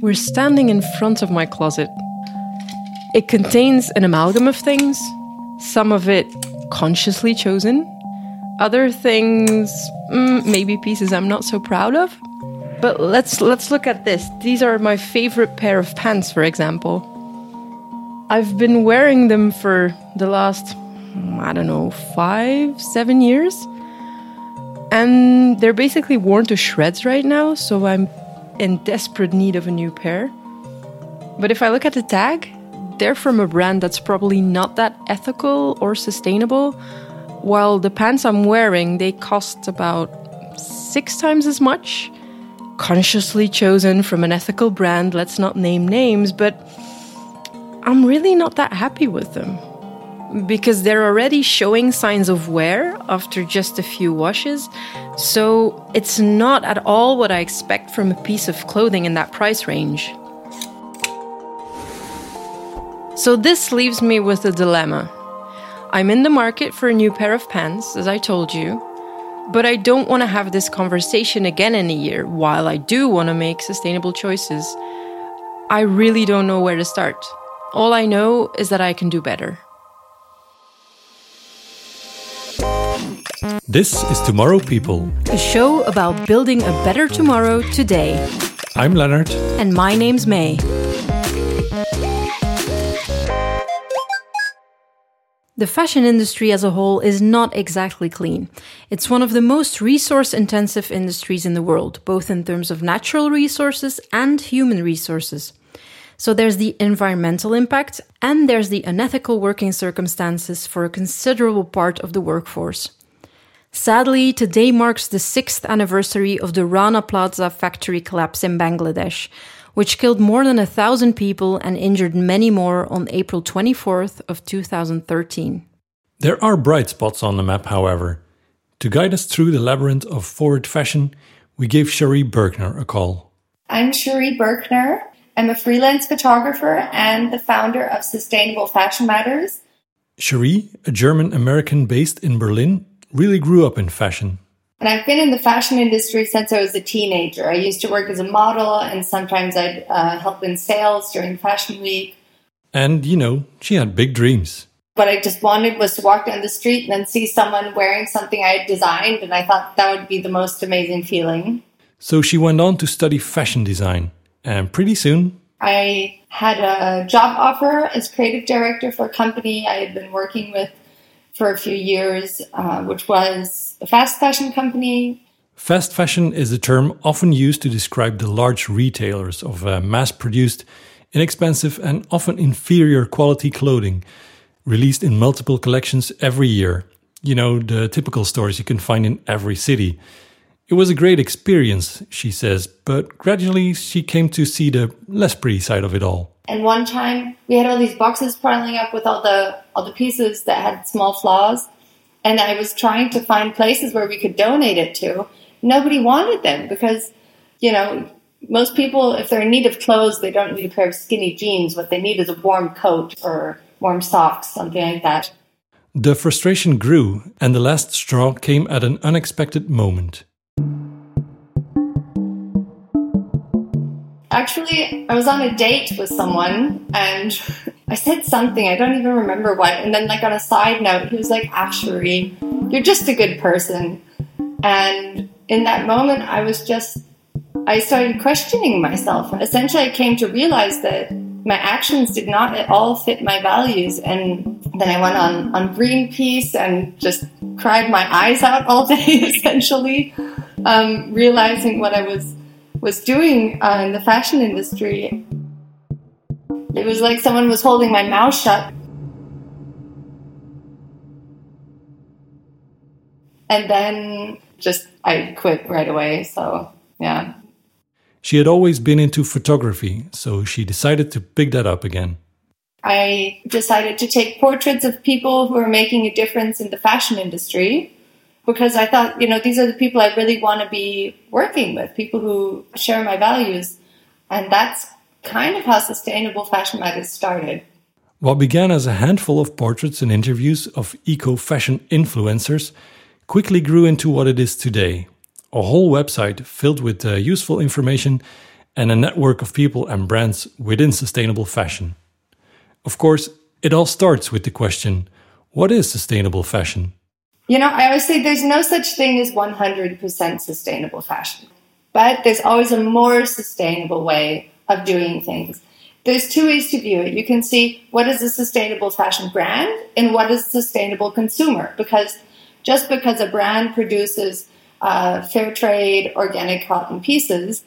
We're standing in front of my closet. It contains an amalgam of things, some of it consciously chosen, other things, mm, maybe pieces I'm not so proud of. But let's let's look at this. These are my favorite pair of pants, for example. I've been wearing them for the last I don't know, 5 7 years. And they're basically worn to shreds right now, so I'm in desperate need of a new pair. But if I look at the tag, they're from a brand that's probably not that ethical or sustainable, while the pants I'm wearing, they cost about six times as much. Consciously chosen from an ethical brand, let's not name names, but I'm really not that happy with them. Because they're already showing signs of wear after just a few washes, so it's not at all what I expect from a piece of clothing in that price range. So this leaves me with a dilemma. I'm in the market for a new pair of pants, as I told you, but I don't want to have this conversation again in a year while I do want to make sustainable choices. I really don't know where to start. All I know is that I can do better. This is Tomorrow People, a show about building a better tomorrow today. I'm Leonard. And my name's May. The fashion industry as a whole is not exactly clean. It's one of the most resource intensive industries in the world, both in terms of natural resources and human resources. So there's the environmental impact and there's the unethical working circumstances for a considerable part of the workforce. Sadly, today marks the sixth anniversary of the Rana Plaza factory collapse in Bangladesh, which killed more than a thousand people and injured many more on April 24th of 2013. There are bright spots on the map, however. To guide us through the labyrinth of forward fashion, we gave Cherie Birkner a call. I'm Cherie Birkner. I'm a freelance photographer and the founder of Sustainable Fashion Matterz. Cherie, a German American based in Berlin, really grew up in fashion. And I've been in the fashion industry since I was a teenager. I used to work as a model, and sometimes I'd uh, help in sales during Fashion Week. And, you know, she had big dreams. What I just wanted was to walk down the street and then see someone wearing something I had designed, and I thought that would be the most amazing feeling. So she went on to study fashion design, and pretty soon. I had a job offer as creative director for a company I had been working with for a few years, uh, which was a fast fashion company. Fast fashion is a term often used to describe the large retailers of uh, mass produced, inexpensive, and often inferior quality clothing released in multiple collections every year. You know, the typical stores you can find in every city. It was a great experience, she says, but gradually she came to see the less pretty side of it all. And one time we had all these boxes piling up with all the all the pieces that had small flaws, and I was trying to find places where we could donate it to. Nobody wanted them because, you know, most people if they're in need of clothes, they don't need a pair of skinny jeans. What they need is a warm coat or warm socks, something like that. The frustration grew, and the last straw came at an unexpected moment. Actually, I was on a date with someone and I said something, I don't even remember what. And then, like, on a side note, he was like, Actually, you're just a good person. And in that moment, I was just, I started questioning myself. Essentially, I came to realize that my actions did not at all fit my values. And then I went on, on Greenpeace and just cried my eyes out all day, essentially, um, realizing what I was was doing uh, in the fashion industry. It was like someone was holding my mouth shut. And then just I quit right away. So, yeah. She had always been into photography, so she decided to pick that up again. I decided to take portraits of people who are making a difference in the fashion industry because I thought, you know, these are the people I really want to be working with, people who share my values. And that's kind of how Sustainable Fashion Matterz started. What began as a handful of portraits and interviews of eco fashion influencers quickly grew into what it is today a whole website filled with uh, useful information and a network of people and brands within sustainable fashion. Of course, it all starts with the question what is sustainable fashion? You know, I always say there's no such thing as 100% sustainable fashion, but there's always a more sustainable way of doing things. There's two ways to view it. You can see what is a sustainable fashion brand and what is a sustainable consumer, because just because a brand produces uh, fair trade organic cotton pieces,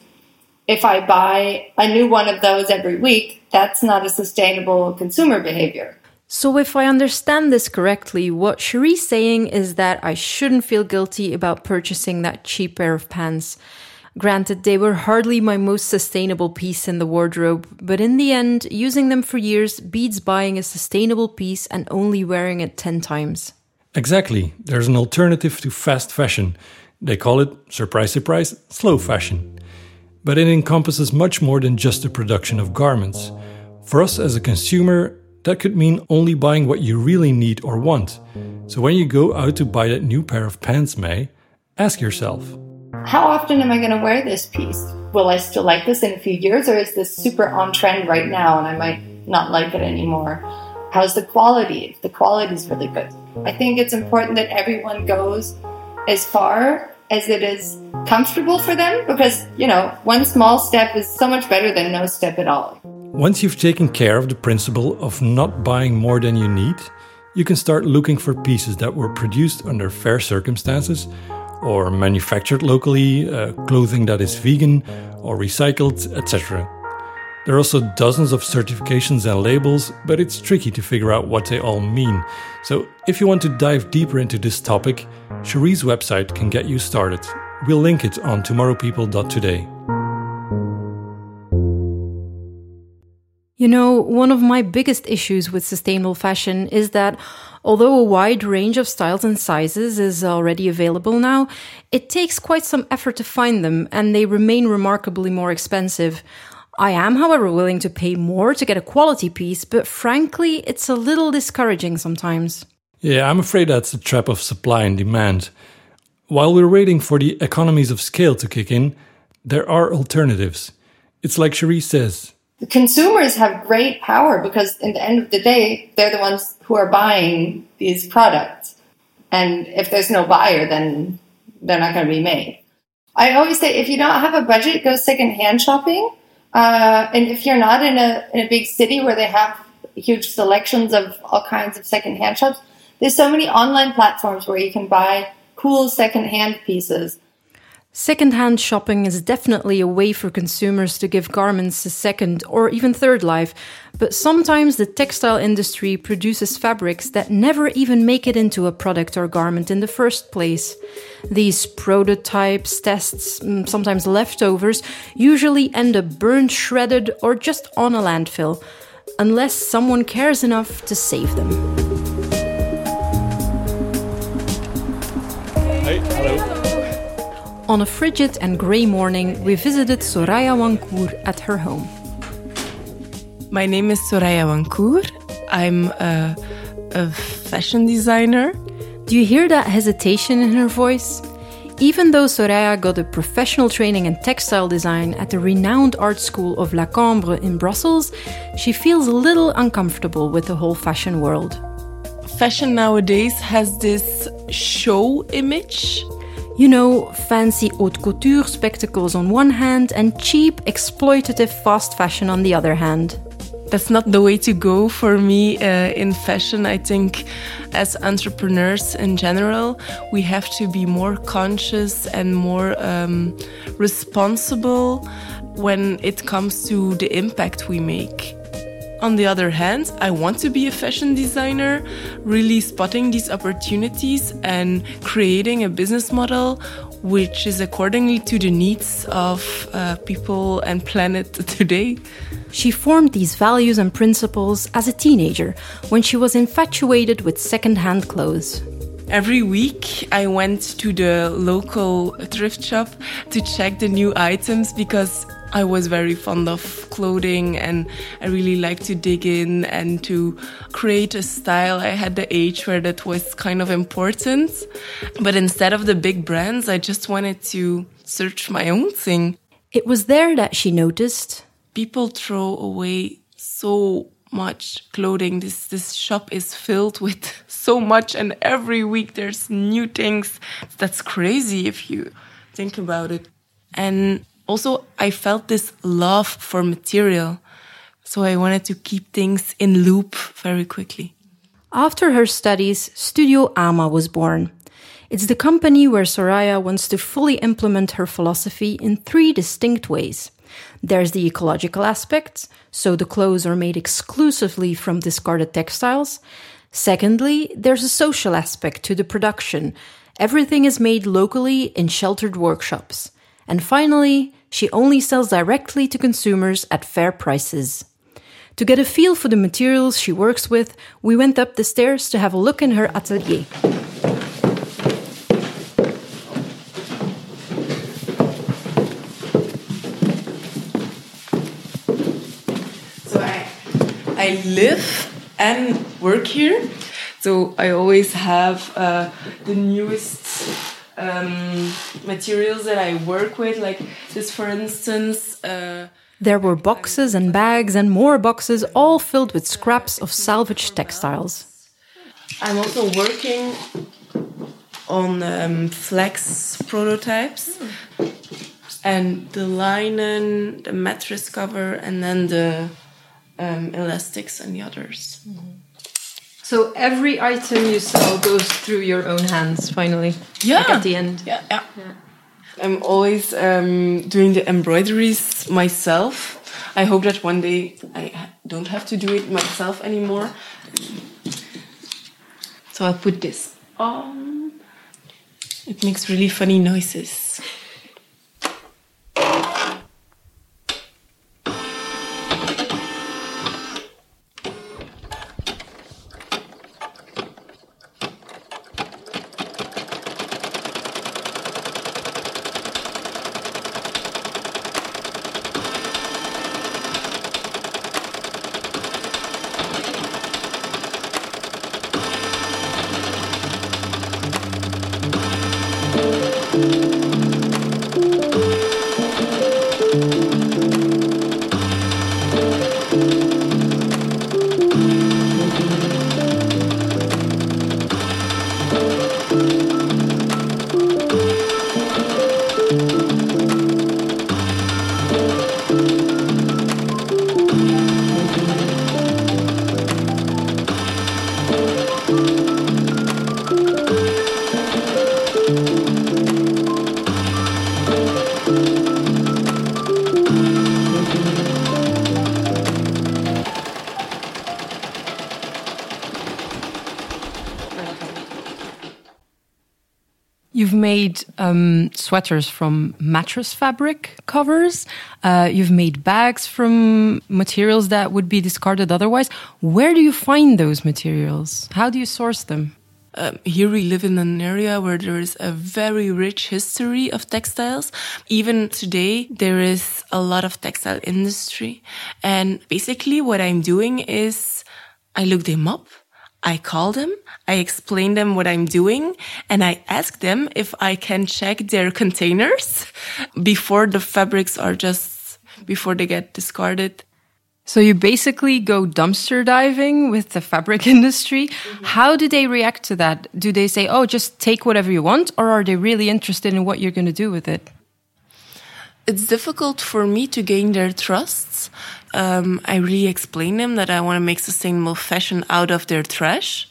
if I buy a new one of those every week, that's not a sustainable consumer behavior. So, if I understand this correctly, what Cherie's saying is that I shouldn't feel guilty about purchasing that cheap pair of pants. Granted, they were hardly my most sustainable piece in the wardrobe, but in the end, using them for years beats buying a sustainable piece and only wearing it 10 times. Exactly. There's an alternative to fast fashion. They call it, surprise, surprise, slow fashion. But it encompasses much more than just the production of garments. For us as a consumer, that could mean only buying what you really need or want. So when you go out to buy that new pair of pants, May, ask yourself How often am I going to wear this piece? Will I still like this in a few years, or is this super on trend right now and I might not like it anymore? How's the quality? If the quality is really good. I think it's important that everyone goes as far as it is comfortable for them because, you know, one small step is so much better than no step at all. Once you've taken care of the principle of not buying more than you need, you can start looking for pieces that were produced under fair circumstances or manufactured locally, uh, clothing that is vegan or recycled, etc. There are also dozens of certifications and labels, but it's tricky to figure out what they all mean. So, if you want to dive deeper into this topic, Cherie's website can get you started. We'll link it on tomorrowpeople.today. You know, one of my biggest issues with sustainable fashion is that although a wide range of styles and sizes is already available now, it takes quite some effort to find them and they remain remarkably more expensive. I am, however, willing to pay more to get a quality piece, but frankly, it's a little discouraging sometimes. Yeah, I'm afraid that's the trap of supply and demand. While we're waiting for the economies of scale to kick in, there are alternatives. It's like Cherie says the consumers have great power because in the end of the day, they're the ones who are buying these products. And if there's no buyer, then they're not going to be made. I always say if you don't have a budget, go secondhand shopping. Uh, and if you're not in a, in a big city where they have huge selections of all kinds of secondhand shops, there's so many online platforms where you can buy cool secondhand pieces Secondhand shopping is definitely a way for consumers to give garments a second or even third life, but sometimes the textile industry produces fabrics that never even make it into a product or garment in the first place. These prototypes, tests, mm, sometimes leftovers, usually end up burned, shredded, or just on a landfill, unless someone cares enough to save them. Hey, hello. On a frigid and grey morning, we visited Soraya Wancour at her home. My name is Soraya Wancour. I'm a, a fashion designer. Do you hear that hesitation in her voice? Even though Soraya got a professional training in textile design at the renowned art school of La Cambre in Brussels, she feels a little uncomfortable with the whole fashion world. Fashion nowadays has this show image you know, fancy haute couture spectacles on one hand and cheap, exploitative fast fashion on the other hand. That's not the way to go for me uh, in fashion. I think as entrepreneurs in general, we have to be more conscious and more um, responsible when it comes to the impact we make. On the other hand, I want to be a fashion designer, really spotting these opportunities and creating a business model which is accordingly to the needs of uh, people and planet today. She formed these values and principles as a teenager when she was infatuated with second-hand clothes. Every week, I went to the local thrift shop to check the new items because I was very fond of clothing and I really liked to dig in and to create a style. I had the age where that was kind of important. But instead of the big brands, I just wanted to search my own thing. It was there that she noticed people throw away so much clothing. This this shop is filled with so much, and every week there's new things. That's crazy if you think about it. And also, I felt this love for material, so I wanted to keep things in loop very quickly. After her studies, Studio Ama was born. It's the company where Soraya wants to fully implement her philosophy in three distinct ways. There's the ecological aspect, so the clothes are made exclusively from discarded textiles. Secondly, there's a social aspect to the production. Everything is made locally in sheltered workshops. And finally, she only sells directly to consumers at fair prices. To get a feel for the materials she works with, we went up the stairs to have a look in her atelier. So I, I live and work here. So I always have uh, the newest um, materials that I work with, like this, for instance. Uh, there were boxes and bags and more boxes, all filled with scraps of salvaged textiles. I'm also working on um, flex prototypes and the linen, the mattress cover, and then the um, elastics and the others. Mm -hmm. So every item you sell goes through your own hands finally. Yeah. Like at the end. Yeah, yeah. yeah. I'm always um, doing the embroideries myself. I hope that one day I don't have to do it myself anymore. So I'll put this on. It makes really funny noises. Um, sweaters from mattress fabric covers. Uh, you've made bags from materials that would be discarded otherwise. Where do you find those materials? How do you source them? Um, here we live in an area where there is a very rich history of textiles. Even today, there is a lot of textile industry. And basically what I'm doing is I look them up I call them, I explain them what I'm doing, and I ask them if I can check their containers before the fabrics are just, before they get discarded. So you basically go dumpster diving with the fabric industry. Mm -hmm. How do they react to that? Do they say, oh, just take whatever you want? Or are they really interested in what you're going to do with it? It's difficult for me to gain their trust um, I really explain them that I want to make sustainable fashion out of their trash.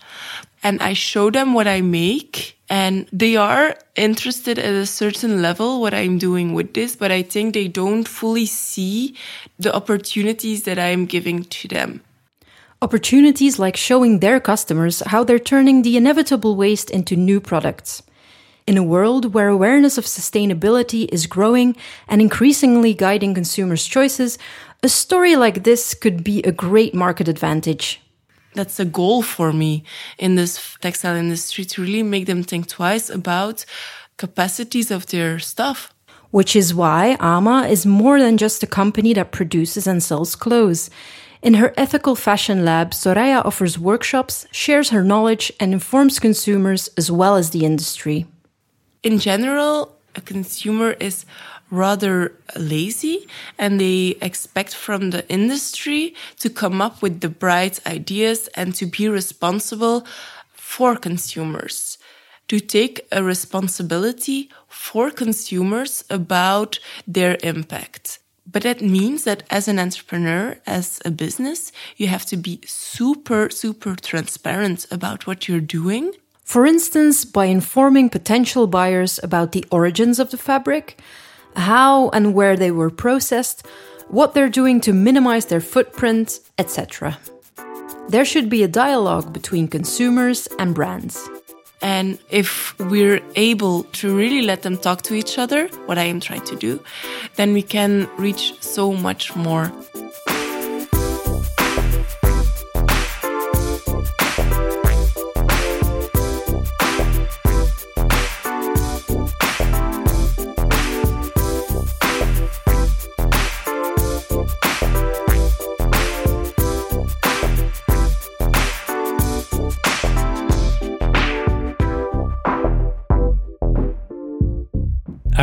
And I show them what I make and they are interested at a certain level what I'm doing with this, but I think they don't fully see the opportunities that I'm giving to them. Opportunities like showing their customers how they're turning the inevitable waste into new products. In a world where awareness of sustainability is growing and increasingly guiding consumers' choices, a story like this could be a great market advantage. That's a goal for me in this textile industry to really make them think twice about capacities of their stuff. Which is why Ama is more than just a company that produces and sells clothes. In her ethical fashion lab, Soraya offers workshops, shares her knowledge, and informs consumers as well as the industry. In general, a consumer is rather lazy and they expect from the industry to come up with the bright ideas and to be responsible for consumers, to take a responsibility for consumers about their impact. But that means that as an entrepreneur, as a business, you have to be super, super transparent about what you're doing. For instance, by informing potential buyers about the origins of the fabric, how and where they were processed, what they're doing to minimize their footprint, etc. There should be a dialogue between consumers and brands. And if we're able to really let them talk to each other, what I am trying to do, then we can reach so much more.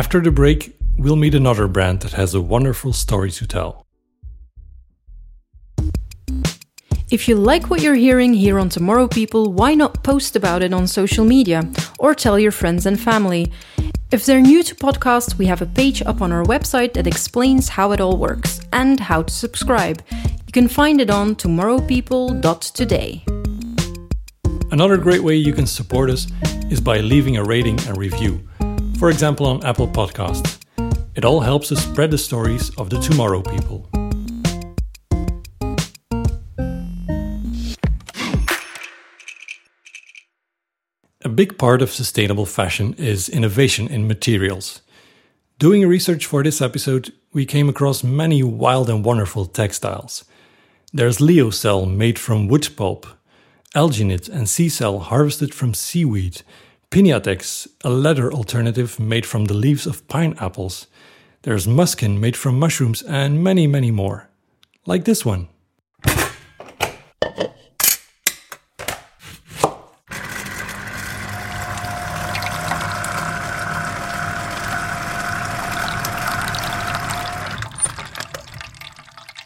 After the break, we'll meet another brand that has a wonderful story to tell. If you like what you're hearing here on Tomorrow People, why not post about it on social media or tell your friends and family? If they're new to podcasts, we have a page up on our website that explains how it all works and how to subscribe. You can find it on tomorrowpeople.today. Another great way you can support us is by leaving a rating and review for example on Apple Podcasts. It all helps us spread the stories of the tomorrow people. A big part of sustainable fashion is innovation in materials. Doing research for this episode, we came across many wild and wonderful textiles. There's Lyocell made from wood pulp, Alginate and SeaCell harvested from seaweed, Piñatex, a leather alternative made from the leaves of pineapples. There's muskin made from mushrooms and many, many more. Like this one.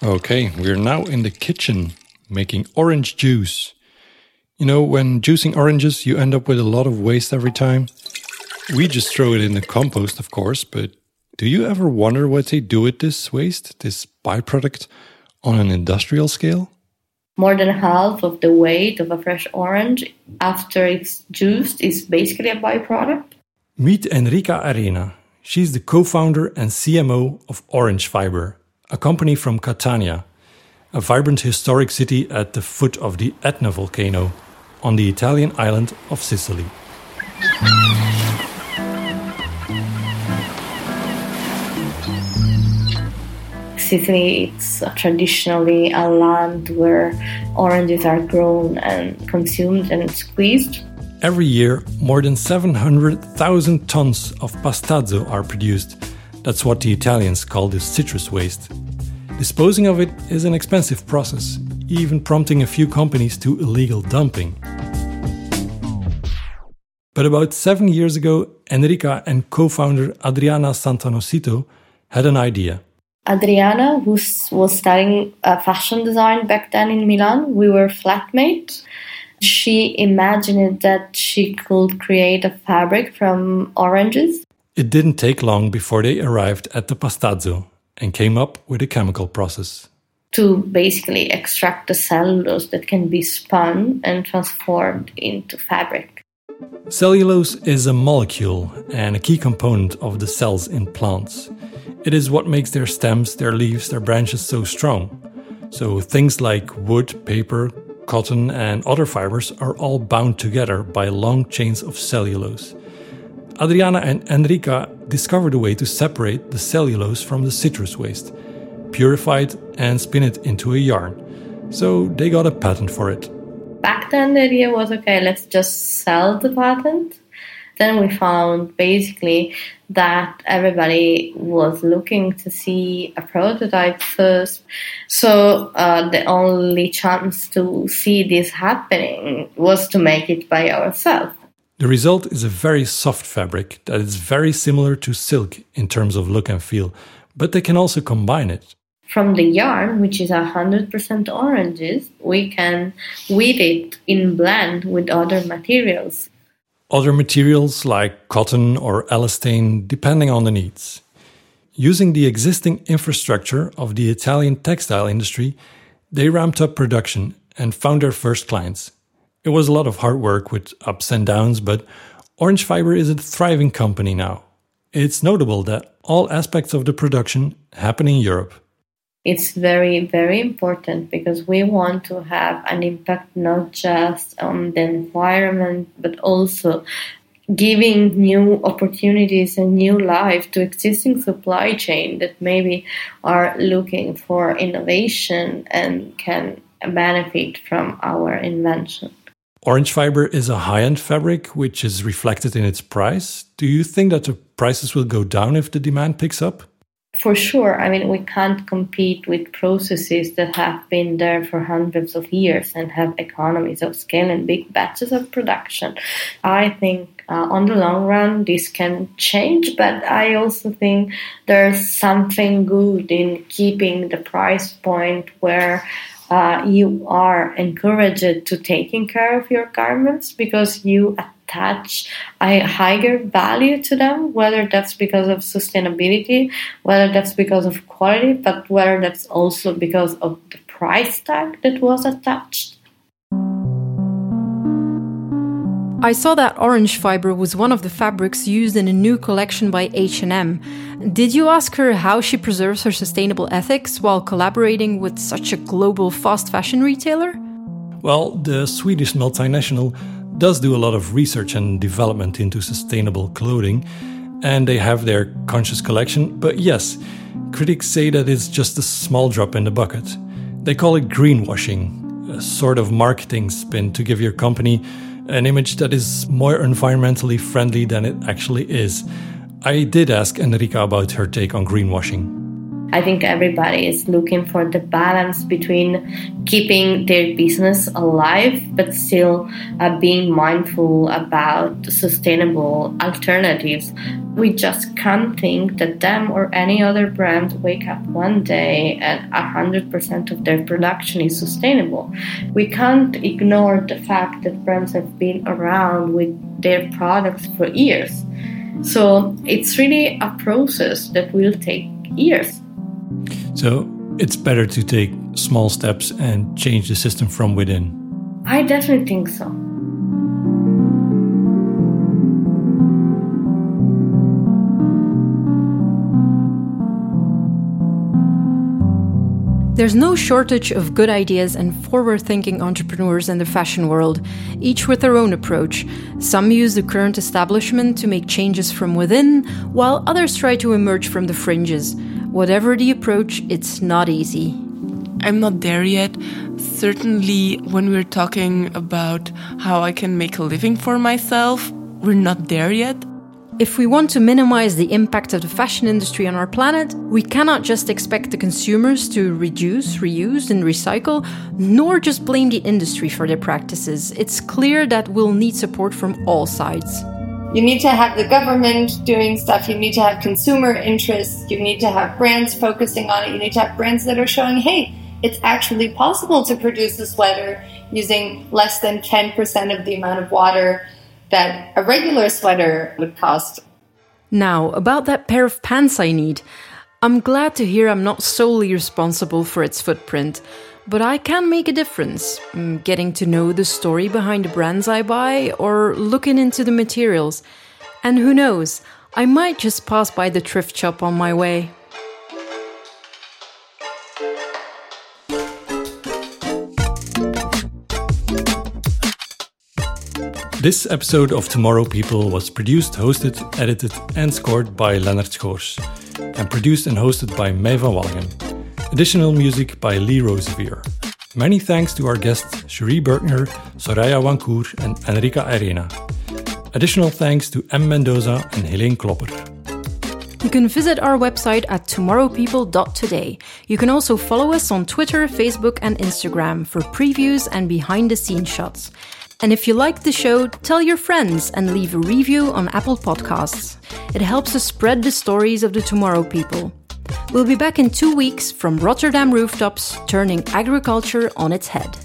Okay, we're now in the kitchen making orange juice. You know, when juicing oranges, you end up with a lot of waste every time. We just throw it in the compost, of course, but do you ever wonder what they do with this waste, this byproduct, on an industrial scale? More than half of the weight of a fresh orange after it's juiced is basically a byproduct. Meet Enrica Arena. She's the co founder and CMO of Orange Fiber, a company from Catania, a vibrant historic city at the foot of the Etna volcano on the Italian island of Sicily. Sicily is traditionally a land where oranges are grown and consumed and squeezed. Every year, more than 700,000 tons of pastazzo are produced. That's what the Italians call the citrus waste. Disposing of it is an expensive process, even prompting a few companies to illegal dumping. But about seven years ago, Enrica and co founder Adriana Santanocito had an idea. Adriana, who was studying uh, fashion design back then in Milan, we were flatmates. She imagined that she could create a fabric from oranges. It didn't take long before they arrived at the Pastazzo and came up with a chemical process. To basically extract the cellulose that can be spun and transformed into fabric. Cellulose is a molecule and a key component of the cells in plants. It is what makes their stems, their leaves, their branches so strong. So things like wood, paper, cotton, and other fibers are all bound together by long chains of cellulose. Adriana and Enrica discovered a way to separate the cellulose from the citrus waste, purify it, and spin it into a yarn. So they got a patent for it back then the idea was okay, let's just sell the patent. Then we found basically that everybody was looking to see a prototype first. So uh, the only chance to see this happening was to make it by ourselves. The result is a very soft fabric that is very similar to silk in terms of look and feel, but they can also combine it. From the yarn, which is 100% oranges, we can weave it in blend with other materials. Other materials like cotton or elastane, depending on the needs. Using the existing infrastructure of the Italian textile industry, they ramped up production and found their first clients. It was a lot of hard work with ups and downs, but Orange Fiber is a thriving company now. It's notable that all aspects of the production happen in Europe. It's very, very important because we want to have an impact not just on the environment, but also giving new opportunities and new life to existing supply chain that maybe are looking for innovation and can benefit from our invention. Orange fiber is a high end fabric, which is reflected in its price. Do you think that the prices will go down if the demand picks up? For sure. I mean, we can't compete with processes that have been there for hundreds of years and have economies of scale and big batches of production. I think uh, on the long run, this can change, but I also think there's something good in keeping the price point where uh, you are encouraged to taking care of your garments because you attach a higher value to them, whether that's because of sustainability, whether that's because of quality, but whether that's also because of the price tag that was attached. I saw that orange fiber was one of the fabrics used in a new collection by H&M. Did you ask her how she preserves her sustainable ethics while collaborating with such a global fast fashion retailer? Well, the Swedish multinational does do a lot of research and development into sustainable clothing, and they have their conscious collection, but yes, critics say that it's just a small drop in the bucket. They call it greenwashing, a sort of marketing spin to give your company an image that is more environmentally friendly than it actually is. I did ask Enrica about her take on greenwashing. I think everybody is looking for the balance between keeping their business alive but still uh, being mindful about sustainable alternatives. We just can't think that them or any other brand wake up one day and 100% of their production is sustainable. We can't ignore the fact that brands have been around with their products for years. So it's really a process that will take years. So it's better to take small steps and change the system from within. I definitely think so. There's no shortage of good ideas and forward thinking entrepreneurs in the fashion world, each with their own approach. Some use the current establishment to make changes from within, while others try to emerge from the fringes. Whatever the approach, it's not easy. I'm not there yet. Certainly, when we're talking about how I can make a living for myself, we're not there yet. If we want to minimize the impact of the fashion industry on our planet, we cannot just expect the consumers to reduce, reuse, and recycle, nor just blame the industry for their practices. It's clear that we'll need support from all sides. You need to have the government doing stuff, you need to have consumer interests, you need to have brands focusing on it, you need to have brands that are showing, hey, it's actually possible to produce a sweater using less than 10% of the amount of water that a regular sweater would cost. Now, about that pair of pants I need. I'm glad to hear I'm not solely responsible for its footprint, but I can make a difference. Mm, getting to know the story behind the brands I buy or looking into the materials. And who knows, I might just pass by the thrift shop on my way. This episode of Tomorrow People was produced, hosted, edited, and scored by Leonard Schoors, and produced and hosted by Meva Walligan. Additional music by Lee Rosevere. Many thanks to our guests Cherie Birkner, Soraya Wancour, and Enrica Arena. Additional thanks to M. Mendoza and Helene Klopper. You can visit our website at tomorrowpeople.today. You can also follow us on Twitter, Facebook, and Instagram for previews and behind the scenes shots. And if you like the show, tell your friends and leave a review on Apple Podcasts. It helps us spread the stories of the tomorrow people. We'll be back in two weeks from Rotterdam rooftops, turning agriculture on its head.